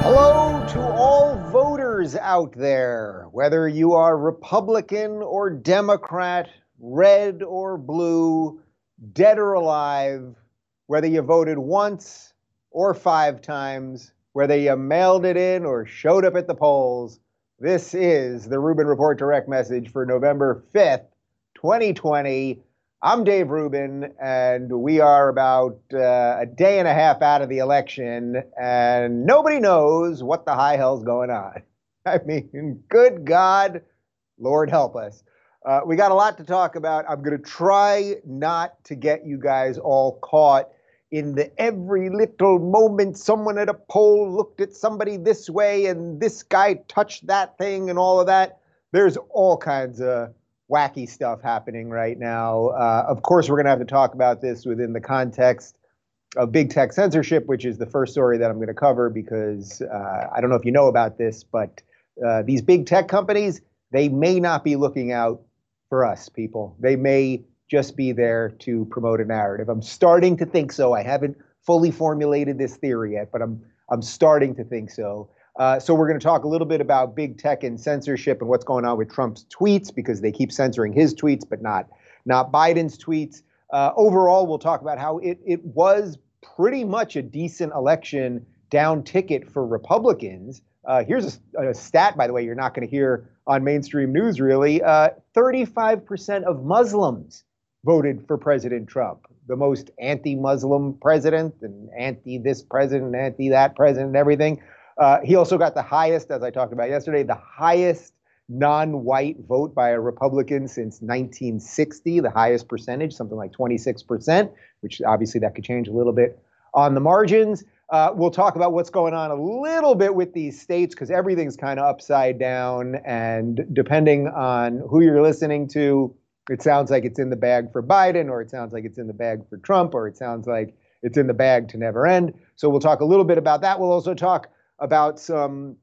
Hello to all voters out there, whether you are Republican or Democrat, red or blue, dead or alive, whether you voted once or five times, whether you mailed it in or showed up at the polls. This is the Rubin Report Direct Message for November 5th, 2020. I'm Dave Rubin, and we are about uh, a day and a half out of the election, and nobody knows what the high hell's going on. I mean, good God, Lord help us. Uh, we got a lot to talk about. I'm going to try not to get you guys all caught in the every little moment someone at a poll looked at somebody this way and this guy touched that thing and all of that. There's all kinds of wacky stuff happening right now. Uh, of course, we're going to have to talk about this within the context of big tech censorship, which is the first story that I'm going to cover because uh, I don't know if you know about this, but uh, these big tech companies, they may not be looking out for us, people. They may just be there to promote a narrative. I'm starting to think so. I haven't fully formulated this theory yet, but I'm I'm starting to think so. Uh, so we're going to talk a little bit about big tech and censorship and what's going on with Trump's tweets because they keep censoring his tweets, but not not Biden's tweets. Uh, overall, we'll talk about how it it was pretty much a decent election down ticket for Republicans. Uh, here's a, a, stat, by the way, you're not going to hear on mainstream news really. 35% uh, of Muslims voted for President Trump, the most anti Muslim president and anti this president, anti that president, and everything. Uh, he also got the highest, as I talked about yesterday, the highest non white vote by a Republican since 1960, the highest percentage, something like 26%, which obviously that could change a little bit on the margins. Uh, we'll talk about what's going on a little bit with these states because everything's kind of upside down. And depending on who you're listening to, it sounds like it's in the bag for Biden, or it sounds like it's in the bag for Trump, or it sounds like it's in the bag to never end. So we'll talk a little bit about that. We'll also talk about some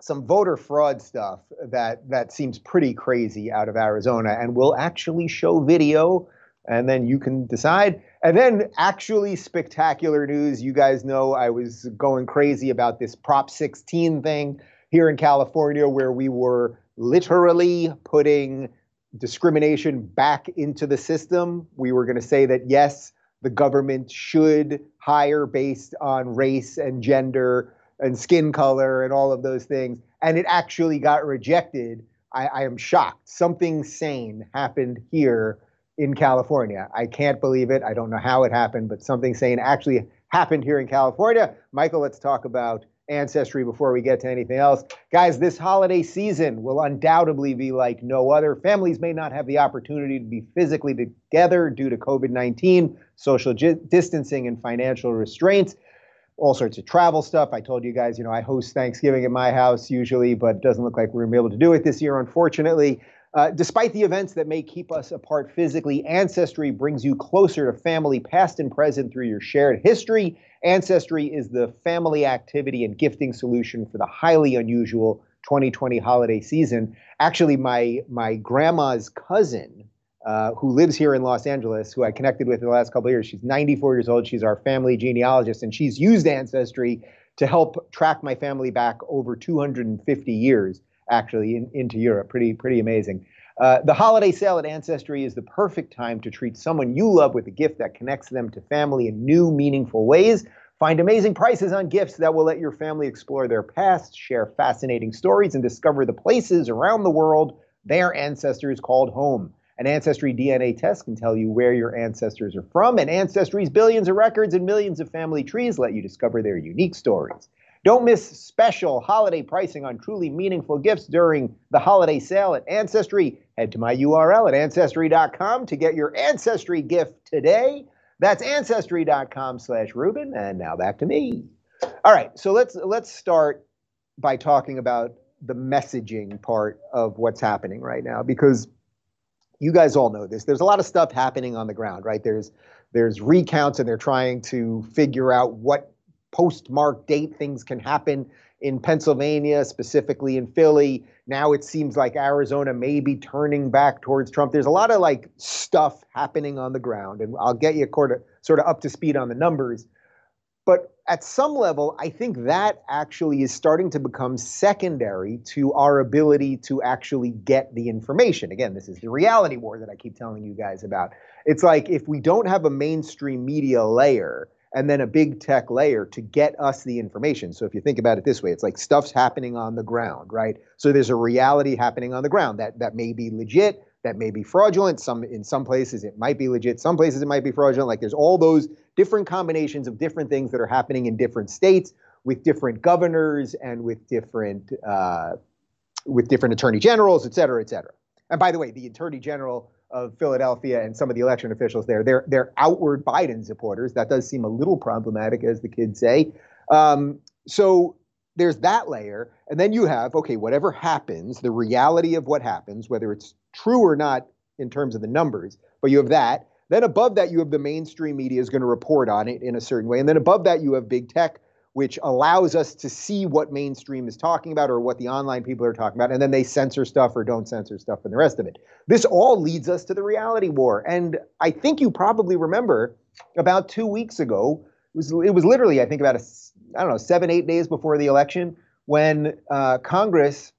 some voter fraud stuff that that seems pretty crazy out of Arizona, and we'll actually show video, and then you can decide. And then actually spectacular news. You guys know I was going crazy about this Prop 16 thing here in California, where we were literally putting discrimination back into the system. We were going to say that yes, the government should hire based on race and gender and skin color and all of those things. And it actually got rejected. I, I am shocked. Something sane happened here in California. I can't believe it. I don't know how it happened, but something sane actually happened here in California. Michael, let's talk about ancestry before we get to anything else. Guys, this holiday season will undoubtedly be like no other. Families may not have the opportunity to be physically together due to COVID 19, social distancing, and financial restraints. All sorts of travel stuff. I told you guys, you know, I host Thanksgiving at my house usually, but it doesn't look like we're going to be able to do it this year, unfortunately. Uh, despite the events that may keep us apart physically, Ancestry brings you closer to family, past and present, through your shared history. Ancestry is the family activity and gifting solution for the highly unusual 2020 holiday season. Actually, my my grandma's cousin, uh, who lives here in Los Angeles, who I connected with in the last couple of years, she's 94 years old. She's our family genealogist, and she's used Ancestry to help track my family back over 250 years actually in, into Europe. Pretty pretty amazing. Uh, the holiday sale at Ancestry is the perfect time to treat someone you love with a gift that connects them to family in new, meaningful ways. Find amazing prices on gifts that will let your family explore their past, share fascinating stories, and discover the places around the world their ancestors called home. An Ancestry DNA test can tell you where your ancestors are from, and Ancestry's billions of records and millions of family trees let you discover their unique stories. Don't miss special holiday pricing on truly meaningful gifts during the holiday sale at Ancestry. Head to my URL at ancestry.com to get your Ancestry gift today. That's ancestry.com slash Rubin. And now back to me. All right, so let's let's start by talking about the messaging part of what's happening right now because you guys all know this. There's a lot of stuff happening on the ground, right? There's there's recounts and they're trying to figure out what postmark date things can happen in Pennsylvania, specifically in Philly. Now it seems like Arizona may be turning back towards Trump. There's a lot of like stuff happening on the ground, and I'll get you sort of up to speed on the numbers. But at some level, I think that actually is starting to become secondary to our ability to actually get the information. Again, this is the reality war that I keep telling you guys about. It's like if we don't have a mainstream media layer and then a big tech layer to get us the information. So if you think about it this way, it's like stuff's happening on the ground, right? So there's a reality happening on the ground that that may be legit, that may be fraudulent. Some in some places it might be legit, some places it might be fraudulent. Like there's all those different combinations of different things that are happening in different states with different governors and with different uh, with different attorney generals, et cetera, et cetera. And by the way, the attorney general of Philadelphia and some of the election officials there, they're they're outward Biden supporters. That does seem a little problematic, as the kids say. Um, so there's that layer, and then you have okay, whatever happens, the reality of what happens, whether it's true or not in terms of the numbers, but you have that. Then above that, you have the mainstream media is going to report on it in a certain way, and then above that, you have big tech which allows us to see what mainstream is talking about or what the online people are talking about, and then they censor stuff or don't censor stuff and the rest of it. This all leads us to the reality war. And I think you probably remember about two weeks ago, it was, it was literally, I think, about, a, I don't know, seven, eight days before the election, when uh, Congress,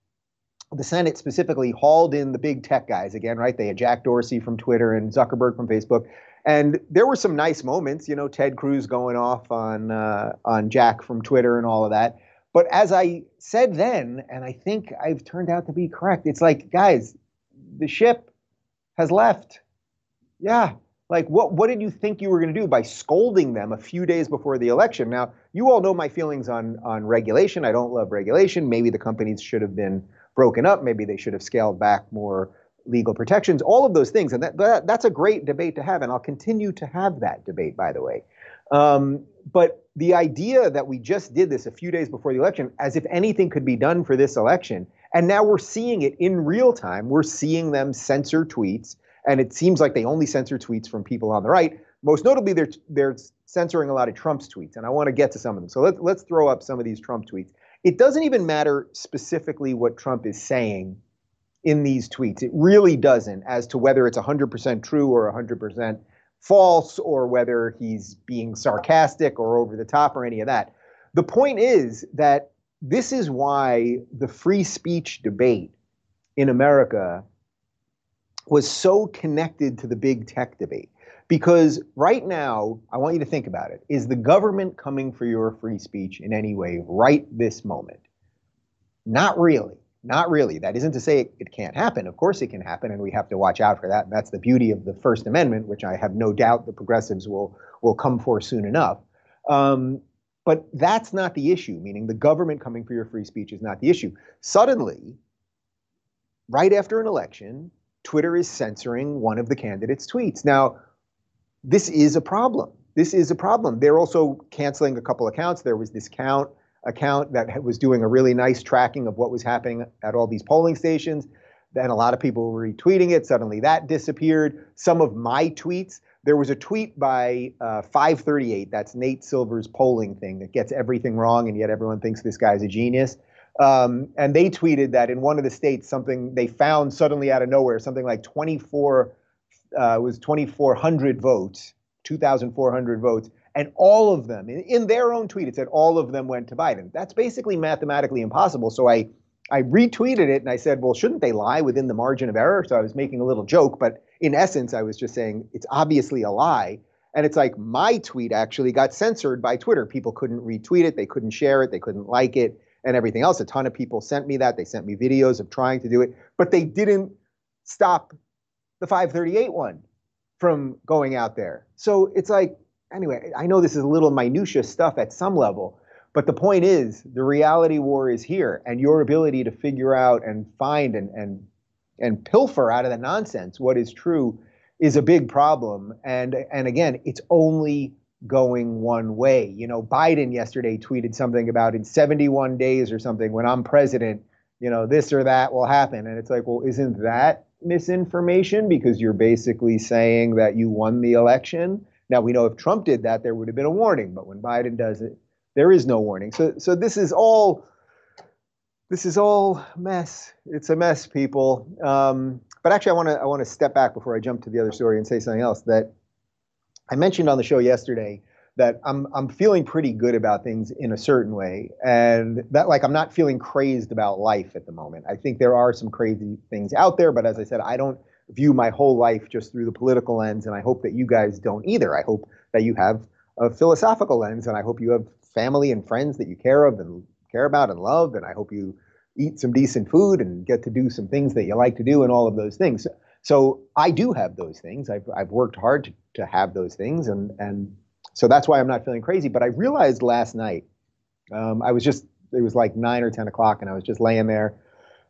the Senate specifically, hauled in the big tech guys again, right? They had Jack Dorsey from Twitter and Zuckerberg from Facebook and there were some nice moments, you know, Ted Cruz going off on uh, on Jack from Twitter and all of that. But as I said then, and I think I've turned out to be correct, it's like, guys, the ship has left. Yeah. Like, what, what did you think you were going to do by scolding them a few days before the election? Now, you all know my feelings on, on regulation. I don't love regulation. Maybe the companies should have been broken up. Maybe they should have scaled back more legal protections, all of those things. And that, that, that's a great debate to have. And I'll continue to have that debate, by the way. Um, but the idea that we just did this a few days before the election, as if anything could be done for this election, and now we're seeing it in real time, we're seeing them censor tweets. And it seems like they only censor tweets from people on the right. Most notably, they're, they're censoring a lot of Trump's tweets. And I want to get to some of them. So let, let's throw up some of these Trump tweets. It doesn't even matter specifically what Trump is saying in these tweets. It really doesn't as to whether it's 100% true or 100% false or whether he's being sarcastic or over the top or any of that. The point is that this is why the free speech debate in America was so connected to the big tech debate. Because right now, I want you to think about it is the government coming for your free speech in any way right this moment? Not really. Not really. That isn't to say it, can't happen. Of course, it can happen, and we have to watch out for that. And that's the beauty of the First Amendment, which I have no doubt the progressives will will come for soon enough. Um, but that's not the issue. Meaning, the government coming for your free speech is not the issue. Suddenly, right after an election, Twitter is censoring one of the candidates' tweets. Now, this is a problem. This is a problem. They're also canceling a couple accounts. There was this count account that was doing a really nice tracking of what was happening at all these polling stations. Then a lot of people were retweeting it. Suddenly that disappeared. Some of my tweets, there was a tweet by uh, 538, that's Nate Silver's polling thing that gets everything wrong, and yet everyone thinks this guy's a genius. Um, and they tweeted that in one of the states, something they found suddenly out of nowhere, something like 24 uh, was 2,400 votes, 2,400 votes and all of them, in, in their own tweet, it said all of them went to Biden. That's basically mathematically impossible. So I, I retweeted it and I said, well, shouldn't they lie within the margin of error? So I was making a little joke, but in essence, I was just saying it's obviously a lie. And it's like my tweet actually got censored by Twitter. People couldn't retweet it, they couldn't share it, they couldn't like it, and everything else. A ton of people sent me that. They sent me videos of trying to do it, but they didn't stop the 538 one from going out there. So it's like anyway, I know this is a little minutia stuff at some level, but the point is the reality war is here, and your ability to figure out and find and and and pilfer out of the nonsense what is true is a big problem. And and again, it's only going one way. You know, Biden yesterday tweeted something about in 71 days or something when I'm president, you know, this or that will happen. And it's like, well, isn't that misinformation because you're basically saying that you won the election? Now we know if Trump did that, there would have been a warning, but when Biden does it, there is no warning. So, so this is all this is all mess. It's a mess, people. Um, but actually, I want to I want to step back before I jump to the other story and say something else that I mentioned on the show yesterday that I'm I'm feeling pretty good about things in a certain way, and that like I'm not feeling crazed about life at the moment. I think there are some crazy things out there, but as I said, I don't view my whole life just through the political lens, and I hope that you guys don't either. I hope that you have a philosophical lens, and I hope you have family and friends that you care of and care about and love, and I hope you eat some decent food and get to do some things that you like to do and all of those things. So I do have those things. I've, I've worked hard to, to have those things. And, and so that's why I'm not feeling crazy. But I realized last night, um, I was just, it was like nine or 10 o'clock and I was just laying there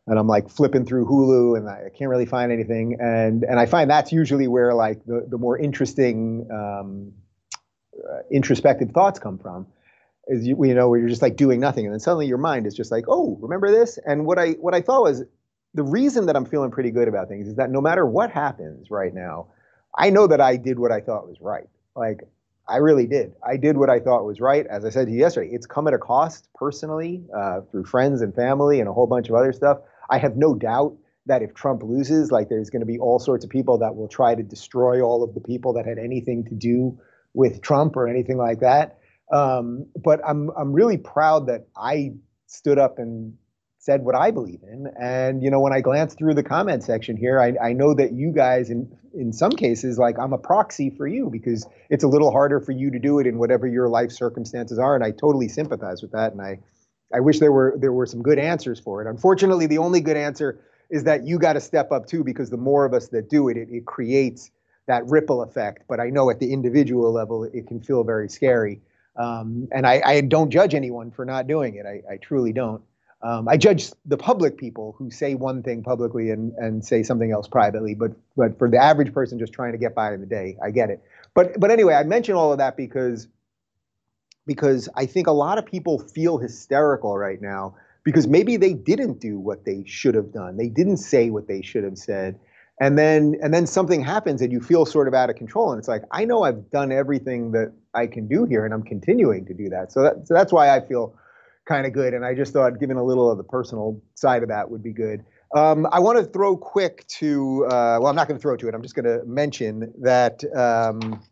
and I'm like flipping through Hulu and I can't really find anything. And, and I find that's usually where like the, the more interesting, um, uh, introspective thoughts come from is you, you know where you're just like doing nothing and then suddenly your mind is just like oh remember this and what i what i thought was the reason that i'm feeling pretty good about things is that no matter what happens right now i know that i did what i thought was right like i really did. I did what i thought was right. As i said to you yesterday it's come at a cost personally uh, through friends and family and a whole bunch of other stuff. I have no doubt that if trump loses like there's going to be all sorts of people that will try to destroy all of the people that had anything to do with trump or anything like that. Um, but I'm I'm really proud that I stood up and said what I believe in. And you know, when I glance through the comment section here, I, I know that you guys in in some cases, like I'm a proxy for you because it's a little harder for you to do it in whatever your life circumstances are. And I totally sympathize with that. And I I wish there were there were some good answers for it. Unfortunately, the only good answer is that you got to step up too, because the more of us that do it, it, it creates that ripple effect. But I know at the individual level, it can feel very scary. Um, and I, I, don't judge anyone for not doing it. I, I truly don't. Um, I judge the public people who say one thing publicly and, and say something else privately. But but for the average person just trying to get by in the day, I get it. But but anyway, I mention all of that because because I think a lot of people feel hysterical right now because maybe they didn't do what they should have done. They didn't say what they should have said and then and then something happens and you feel sort of out of control and it's like i know i've done everything that i can do here and i'm continuing to do that so, that, so that's why i feel kind of good and i just thought giving a little of the personal side of that would be good um, i want to throw quick to uh, well i'm not going to throw to it i'm just going to mention that um,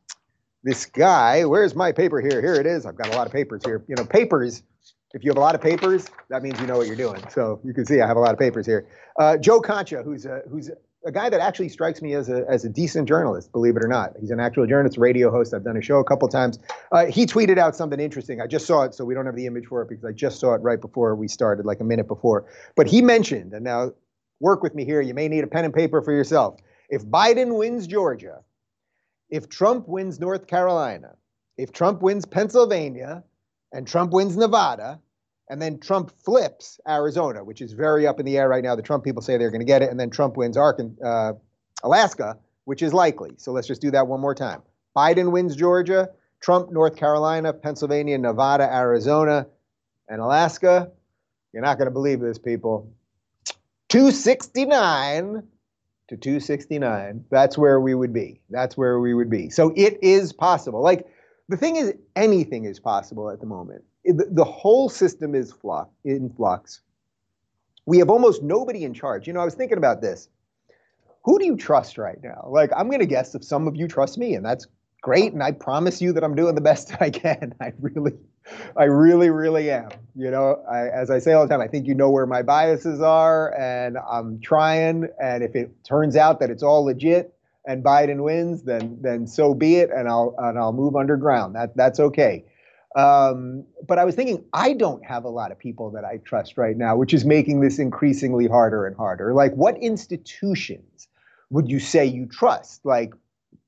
this guy where's my paper here here it is i've got a lot of papers here you know papers if you have a lot of papers, that means you know what you're doing. So you can see I have a lot of papers here. Uh, Joe Concha, who's a, who's a guy that actually strikes me as a, as a decent journalist, believe it or not. He's an actual journalist, radio host. I've done a show a couple times. Uh, he tweeted out something interesting. I just saw it, so we don't have the image for it because I just saw it right before we started, like a minute before. But he mentioned, and now work with me here. You may need a pen and paper for yourself. If Biden wins Georgia, if Trump wins North Carolina, if Trump wins Pennsylvania, and Trump wins Nevada, and then Trump flips Arizona, which is very up in the air right now. The Trump people say they're going to get it, and then Trump wins Arkansas, uh, Alaska, which is likely. So let's just do that one more time. Biden wins Georgia, Trump North Carolina, Pennsylvania, Nevada, Arizona, and Alaska. You're not going to believe this, people. 269 to 269. That's where we would be. That's where we would be. So it is possible. Like the thing is, anything is possible at the moment the whole system is in flux. We have almost nobody in charge. You know, I was thinking about this. Who do you trust right now? Like, I'm going to guess if some of you trust me, and that's great. And I promise you that I'm doing the best I can. I really, I really, really am. You know, I, as I say all the time, I think you know where my biases are, and I'm trying. And if it turns out that it's all legit and Biden wins, then then so be it, and I'll and I'll move underground. That that's okay. Um, but I was thinking, I don't have a lot of people that I trust right now, which is making this increasingly harder and harder. Like, what institutions would you say you trust? Like,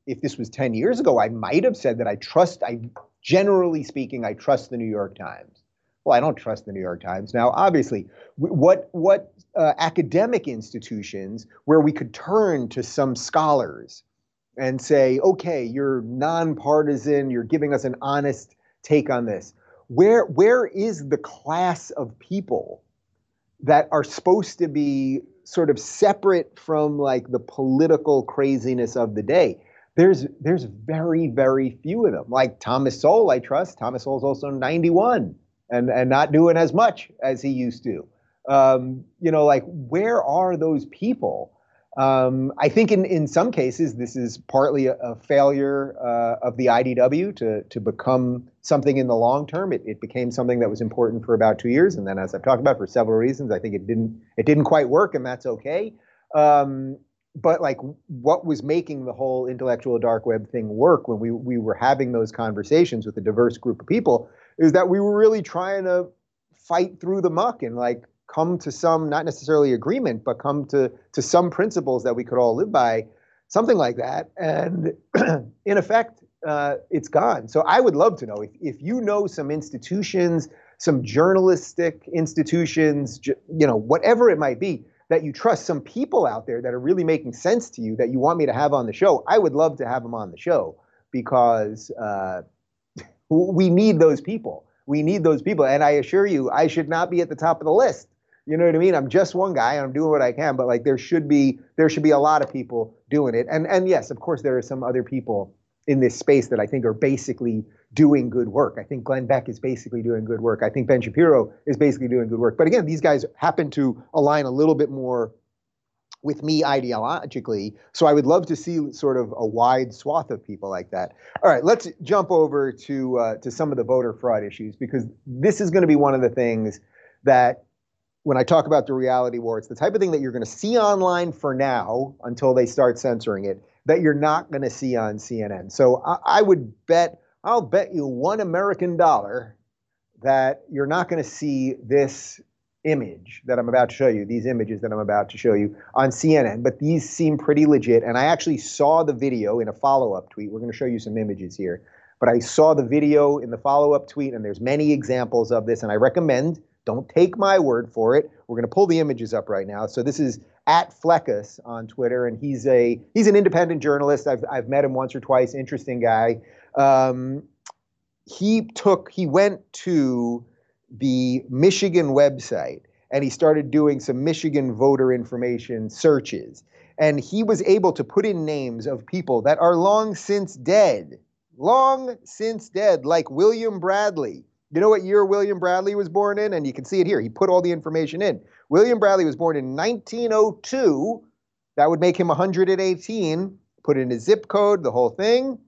if this was 10 years ago, I might have said that I trust, I generally speaking, I trust the New York Times. Well, I don't trust the New York Times. Now, obviously, what, what uh, academic institutions where we could turn to some scholars and say, okay, you're nonpartisan, you're giving us an honest take on this. Where where is the class of people that are supposed to be sort of separate from like the political craziness of the day? There's there's very very few of them. Like Thomas Sowell, I trust. Thomas Sowell's also 91 and and not doing as much as he used to. Um, you know, like where are those people? Um, I think in, in some cases, this is partly a, a failure uh, of the IDW to, to become something in the long term. It, it became something that was important for about two years, and then, as I've talked about, for several reasons, I think it didn't it didn't quite work, and that's okay. Um, but like, what was making the whole intellectual dark web thing work when we we were having those conversations with a diverse group of people is that we were really trying to fight through the muck and like come to some not necessarily agreement but come to to some principles that we could all live by something like that. And in effect uh, it's gone. So i would love to know if, if you know some institutions some journalistic institutions you know whatever it might be that you trust some people out there that are really making sense to you that you want me to have on the show i would love to have them on the show because uh, we need those people. We need those people. And i assure you i should not be at the top of the list you know what I mean? I'm just one guy and I'm doing what I can, but like there should be there should be a lot of people doing it. And and yes, of course there are some other people in this space that I think are basically doing good work. I think Glenn Beck is basically doing good work. I think Ben Shapiro is basically doing good work. But again, these guys happen to align a little bit more with me ideologically. So I would love to see sort of a wide swath of people like that. All right, let's jump over to uh, to some of the voter fraud issues because this is going to be one of the things that when I talk about the reality war, it's the type of thing that you're going to see online for now until they start censoring it that you're not going to see on CNN. So I, I, would bet, I'll bet you one American dollar that you're not going to see this image that I'm about to show you, these images that I'm about to show you on CNN, but these seem pretty legit. And I actually saw the video in a follow up tweet. We're going to show you some images here. But I saw the video in the follow up tweet, and there's many examples of this, and I recommend don't take my word for it. We're going to pull the images up right now. So this is at Fleccas on Twitter, and he's a he's an independent journalist. I've I've met him once or twice. Interesting guy. Um, he took he went to the Michigan website and he started doing some Michigan voter information searches. And he was able to put in names of people that are long since dead, long since dead, like William Bradley, you know what year William Bradley was born in? And you can see it here. He put all the information in. William Bradley was born in 1902. That would make him 118. Put in his zip code, the whole thing.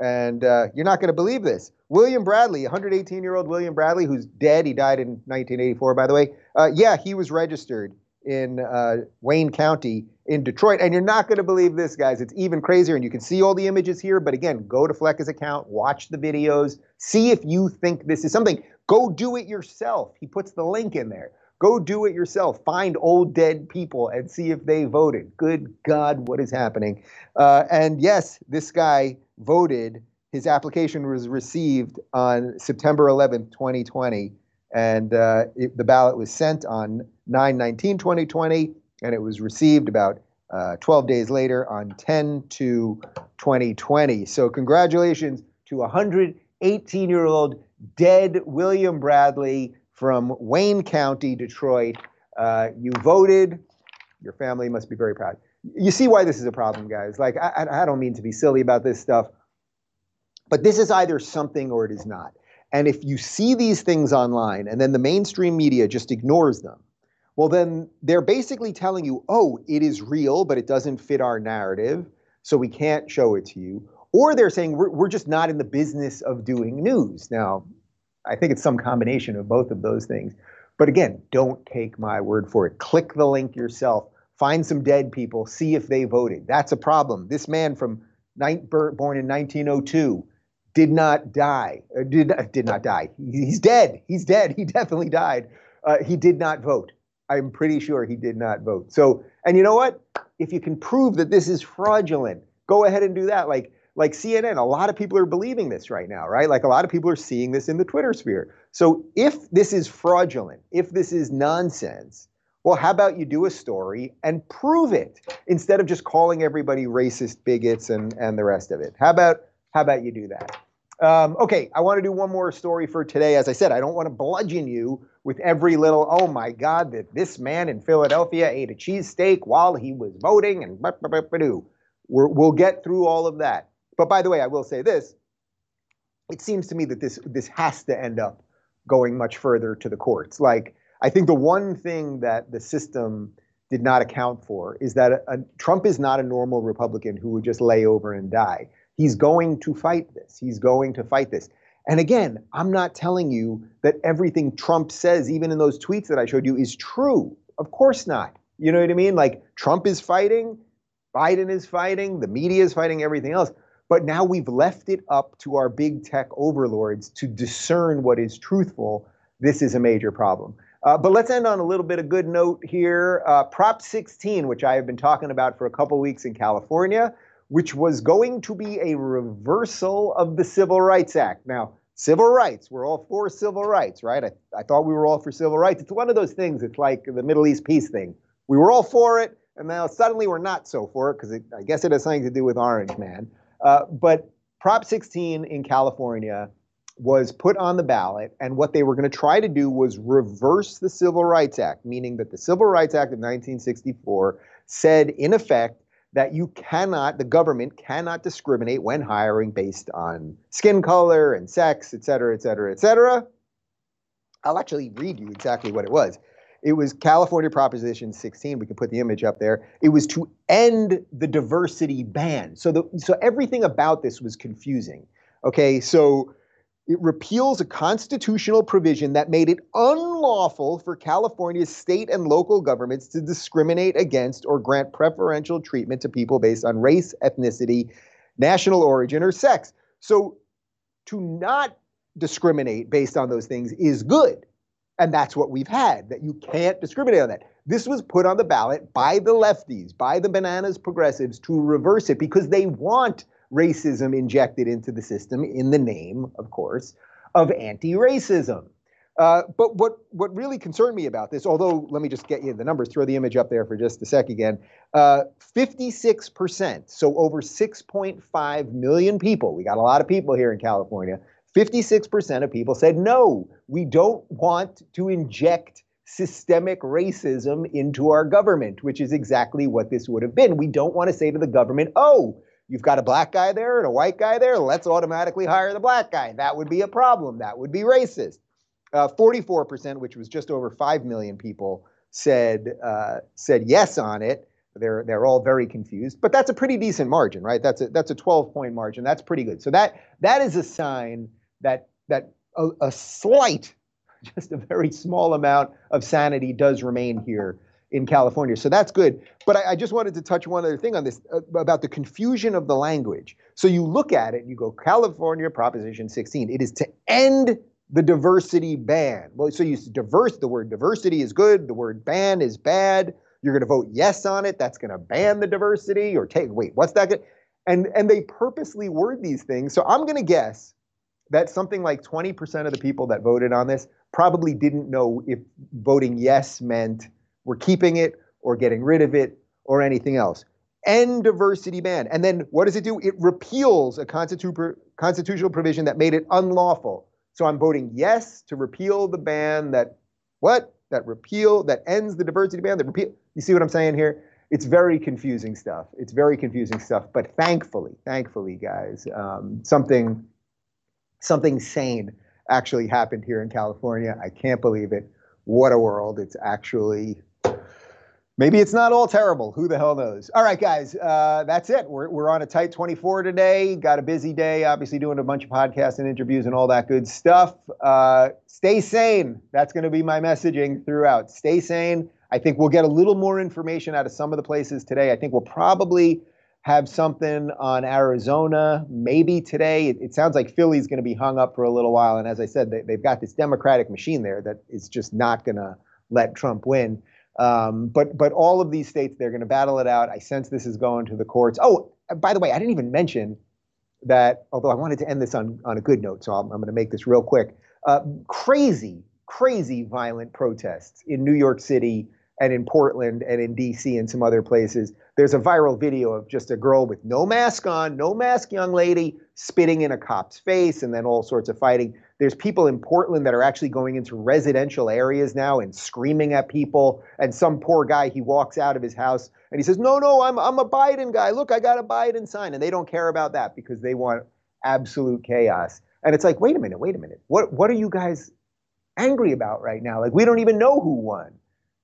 And uh, you're not going to believe this. William Bradley, 118 year old William Bradley, who's dead. He died in 1984, by the way. Uh, yeah, he was registered in uh, Wayne County in Detroit. And you're not going to believe this, guys. It's even crazier. And you can see all the images here. But again, go to Fleccas' account, watch the videos, see if you think this is something. Go do it yourself. He puts the link in there. Go do it yourself. Find old dead people and see if they voted. Good God, what is happening? Uh, and yes, this guy voted. His application was received on September 11th, 2020 and uh, it, the ballot was sent on 9 19 2020 and it was received about uh, 12 days later on 10 to 2020 so congratulations to 118 year old dead william bradley from wayne county detroit. Uh, you voted. Your family must be very proud. You see why this is a problem guys. Like I, I don't mean to be silly about this stuff but this is either something or it is not. And if you see these things online and then the mainstream media just ignores them, well, then they're basically telling you, oh, it is real, but it doesn't fit our narrative, so we can't show it to you. Or they're saying we're, we're just not in the business of doing news. Now, I think it's some combination of both of those things. But again, don't take my word for it. Click the link yourself. Find some dead people. See if they voted. That's a problem. This man from born in 1902 did not die. Uh, did did not die. He's dead. He's dead. He definitely died. Uh, he did not vote. I'm pretty sure he did not vote. So, and you know what? If you can prove that this is fraudulent, go ahead and do that. Like like CNN, a lot of people are believing this right now, right? Like a lot of people are seeing this in the Twitter sphere. So if this is fraudulent, if this is nonsense, well, how about you do a story and prove it instead of just calling everybody racist bigots and, and the rest of it? How about how about you do that? Um, okay, I want to do one more story for today. As I said, I don't want to bludgeon you with every little, oh my God, that this man in Philadelphia ate a cheesesteak while he was voting and blah, blah, blah, blah, we will get through all of that. But by the way, I will say this. It seems to me that this this has to end up going much further to the courts. Like I think the one thing that the system did not account for is that a, a, Trump is not a normal Republican who would just lay over and die. He's going to fight this. He's going to fight this. And again, I'm not telling you that everything Trump says, even in those tweets that I showed you, is true. Of course not. You know what I mean? Like Trump is fighting, Biden is fighting, the media is fighting, everything else. But now we've left it up to our big tech overlords to discern what is truthful. This is a major problem. Uh, but let's end on a little bit of good note here. Uh, Prop 16, which I have been talking about for a couple weeks in California, which was going to be a reversal of the Civil Rights Act. Now, civil rights, we're all for civil rights, right? I, I thought we were all for civil rights. It's one of those things, it's like the Middle East peace thing. We were all for it, and now suddenly we're not so for it because I guess it has something to do with Orange Man. Uh, but Prop 16 in California was put on the ballot, and what they were going to try to do was reverse the Civil Rights Act, meaning that the Civil Rights Act of 1964 said, in effect, that you cannot, the government cannot discriminate when hiring based on skin color and sex, et cetera, et cetera, et cetera. I'll actually read you exactly what it was. It was California Proposition 16. We can put the image up there. It was to end the diversity ban. So the so everything about this was confusing. Okay, so it repeals a constitutional provision that made it unlawful for California's state and local governments to discriminate against or grant preferential treatment to people based on race, ethnicity, national origin, or sex. So to not discriminate based on those things is good. And that's what we've had, that you can't discriminate on that. This was put on the ballot by the lefties, by the bananas progressives to reverse it because they want racism injected into the system in the name, of course, of anti-racism. Uh, but what what really concerned me about this, although let me just get you the numbers, throw the image up there for just a sec again. Uh, 56%, so over 6.5 million people. We got a lot of people here in California. 56% of people said no, we don't want to inject systemic racism into our government, which is exactly what this would have been. We don't want to say to the government, oh, You've got a black guy there and a white guy there. Let's automatically hire the black guy. That would be a problem. That would be racist. Uh, 44%, which was just over 5 million people, said uh, said yes on it. They're they're all very confused, but that's a pretty decent margin, right? That's a that's a 12 point margin. That's pretty good. So that that is a sign that that a, a slight, just a very small amount of sanity does remain here in California. So that's good. But I, I, just wanted to touch one other thing on this uh, about the confusion of the language. So you look at it, and you go California Proposition 16. It is to end the diversity ban. Well, so you diverse. The word diversity is good. The word ban is bad. You're going to vote yes on it. That's going to ban the diversity or take. Wait, what's that? Good? And and they purposely word these things. So I'm going to guess that something like 20% of the people that voted on this probably didn't know if voting yes meant we're keeping it or getting rid of it or anything else. End diversity ban. And then what does it do? It repeals a constitu- constitutional provision that made it unlawful. So I'm voting yes to repeal the ban that what? That repeal that ends the diversity ban. That repeal. You see what I'm saying here? It's very confusing stuff. It's very confusing stuff. But thankfully, thankfully, guys, um, something something sane actually happened here in California. I can't believe it. What a world! It's actually maybe it's not all terrible. Who the hell knows? All right, guys, uh, that's it. We're, we're on a tight 24 today. Got a busy day, obviously, doing a bunch of podcasts and interviews and all that good stuff. Uh, stay sane. That's going to be my messaging throughout. Stay sane. I think we'll get a little more information out of some of the places today. I think we'll probably have something on Arizona maybe today. It, it sounds like Philly's going to be hung up for a little while. And as I said, they, they've got this Democratic machine there that is just not going to let Trump win. Um, but but all of these states, they're going to battle it out. I sense this is going to the courts. Oh, by the way, I didn't even mention that. Although I wanted to end this on on a good note, so I'm, I'm going to make this real quick. Uh, crazy, crazy violent protests in New York City and in Portland and in D.C. and some other places. There's a viral video of just a girl with no mask on, no mask, young lady, spitting in a cop's face, and then all sorts of fighting. There's people in Portland that are actually going into residential areas now and screaming at people. And some poor guy, he walks out of his house and he says, No, no, I'm, I'm a Biden guy. Look, I got a Biden sign. And they don't care about that because they want absolute chaos. And it's like, wait a minute, wait a minute. What, what are you guys angry about right now. Like we don't even know who won.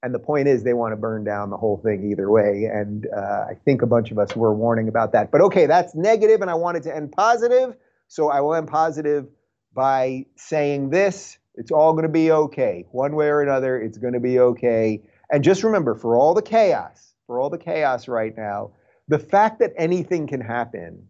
And the point is, they want to burn down the whole thing either way. And uh, I think a bunch of us were warning about that. But okay, that's negative, and I wanted to end positive. So I will end positive by saying this it's all going to be okay. One way or another, it's going to be okay. And just remember for all the chaos, for all the chaos right now, the fact that anything can happen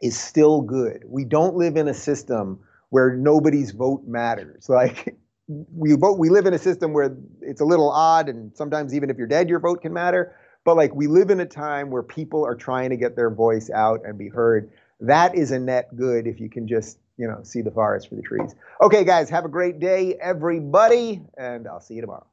is still good. We don't live in a system where nobody's vote matters. Like we vote, we live in a system where it's a little odd, and sometimes even if you're dead, your vote can matter. But like we live in a time where people are trying to get their voice out and be heard. That is a net good if you can just you know see the forest for the trees. Okay, guys, have a great day, everybody, and I'll see you tomorrow.